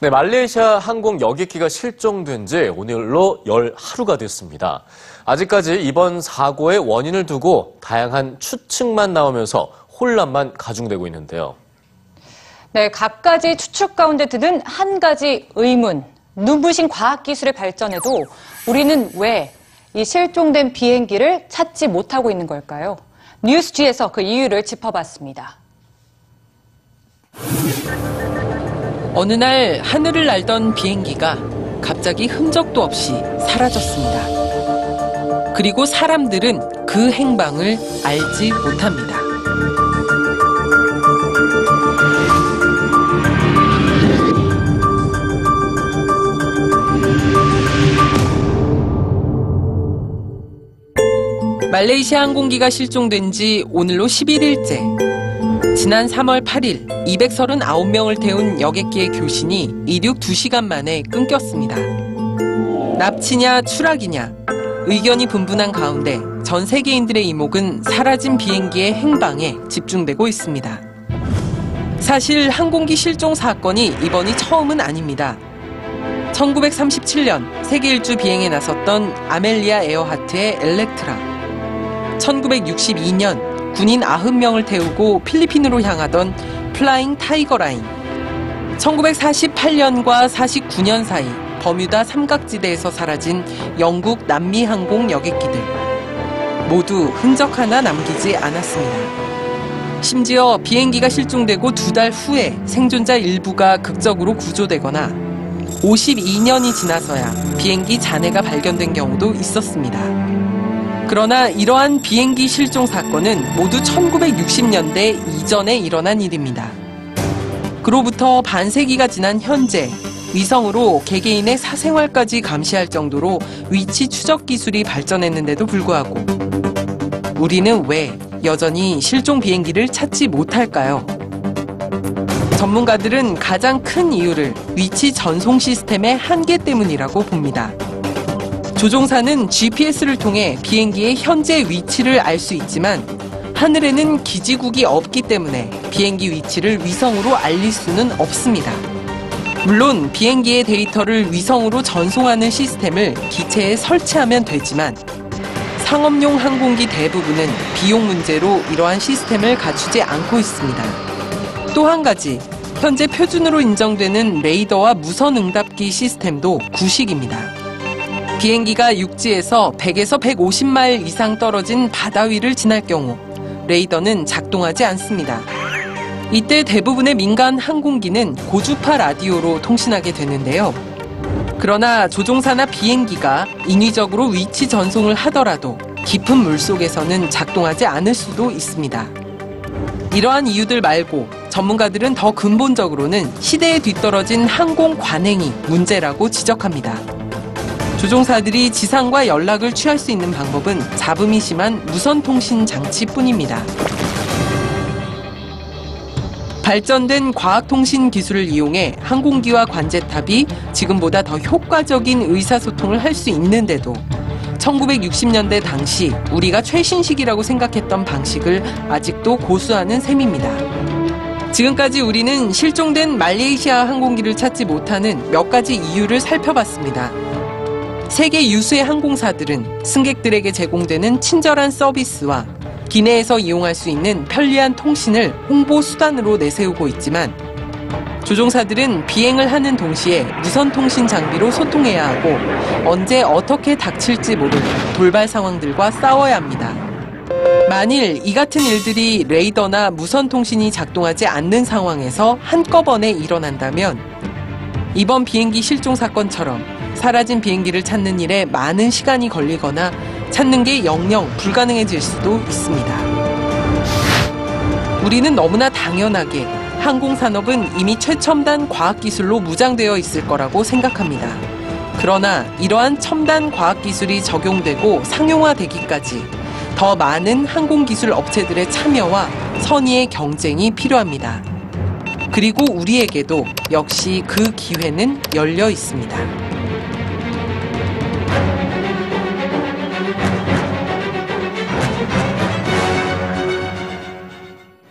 네, 말레이시아 항공 여객기가 실종된 지 오늘로 열 하루가 됐습니다. 아직까지 이번 사고의 원인을 두고 다양한 추측만 나오면서 혼란만 가중되고 있는데요. 네, 각가지 추측 가운데 드는 한 가지 의문. 눈부신 과학기술의 발전에도 우리는 왜 이 실종된 비행기를 찾지 못하고 있는 걸까요? 뉴스지에서 그 이유를 짚어봤습니다. 어느 날 하늘을 날던 비행기가 갑자기 흔적도 없이 사라졌습니다. 그리고 사람들은 그 행방을 알지 못합니다. 말레이시아 항공기가 실종된 지 오늘로 11일째. 지난 3월 8일 239명을 태운 여객기의 교신이 이륙 2시간 만에 끊겼습니다. 납치냐 추락이냐 의견이 분분한 가운데 전 세계인들의 이목은 사라진 비행기의 행방에 집중되고 있습니다. 사실 항공기 실종 사건이 이번이 처음은 아닙니다. 1937년 세계 일주 비행에 나섰던 아멜리아 에어하트의 엘렉트라 1962년 군인 90명을 태우고 필리핀으로 향하던 플라잉 타이거 라인. 1948년과 49년 사이 버뮤다 삼각지대에서 사라진 영국 남미 항공 여객기들. 모두 흔적 하나 남기지 않았습니다. 심지어 비행기가 실종되고 두 달 후에 생존자 일부가 극적으로 구조되거나 52년이 지나서야 비행기 잔해가 발견된 경우도 있었습니다. 그러나 이러한 비행기 실종 사건은 모두 1960년대 이전에 일어난 일입니다. 그로부터 반세기가 지난 현재 위성으로 개개인의 사생활까지 감시할 정도로 위치 추적 기술이 발전했는데도 불구하고 우리는 왜 여전히 실종 비행기를 찾지 못할까요? 전문가들은 가장 큰 이유를 위치 전송 시스템의 한계 때문이라고 봅니다. 조종사는 GPS를 통해 비행기의 현재 위치를 알 수 있지만 하늘에는 기지국이 없기 때문에 비행기 위치를 위성으로 알릴 수는 없습니다. 물론 비행기의 데이터를 위성으로 전송하는 시스템을 기체에 설치하면 되지만 상업용 항공기 대부분은 비용 문제로 이러한 시스템을 갖추지 않고 있습니다. 또 한 가지, 현재 표준으로 인정되는 레이더와 무선 응답기 시스템도 구식입니다. 비행기가 육지에서 100에서 150마일 이상 떨어진 바다 위를 지날 경우 레이더는 작동하지 않습니다. 이때 대부분의 민간 항공기는 고주파 라디오로 통신하게 되는데요. 그러나 조종사나 비행기가 인위적으로 위치 전송을 하더라도 깊은 물 속에서는 작동하지 않을 수도 있습니다. 이러한 이유들 말고 전문가들은 더 근본적으로는 시대에 뒤떨어진 항공 관행이 문제라고 지적합니다. 조종사들이 지상과 연락을 취할 수 있는 방법은 잡음이 심한 무선 통신 장치뿐입니다. 발전된 과학통신 기술을 이용해 항공기와 관제탑이 지금보다 더 효과적인 의사소통을 할 수 있는데도 1960년대 당시 우리가 최신식이라고 생각했던 방식을 아직도 고수하는 셈입니다. 지금까지 우리는 실종된 말레이시아 항공기를 찾지 못하는 몇 가지 이유를 살펴봤습니다. 세계 유수의 항공사들은 승객들에게 제공되는 친절한 서비스와 기내에서 이용할 수 있는 편리한 통신을 홍보 수단으로 내세우고 있지만 조종사들은 비행을 하는 동시에 무선 통신 장비로 소통해야 하고 언제 어떻게 닥칠지 모를 돌발 상황들과 싸워야 합니다. 만일 이 같은 일들이 레이더나 무선 통신이 작동하지 않는 상황에서 한꺼번에 일어난다면 이번 비행기 실종 사건처럼 사라진 비행기를 찾는 일에 많은 시간이 걸리거나 찾는 게 영영 불가능해질 수도 있습니다. 우리는 너무나 당연하게 항공산업은 이미 최첨단 과학기술로 무장되어 있을 거라고 생각합니다. 그러나 이러한 첨단 과학기술이 적용되고 상용화되기까지 더 많은 항공기술 업체들의 참여와 선의의 경쟁이 필요합니다. 그리고 우리에게도 역시 그 기회는 열려 있습니다.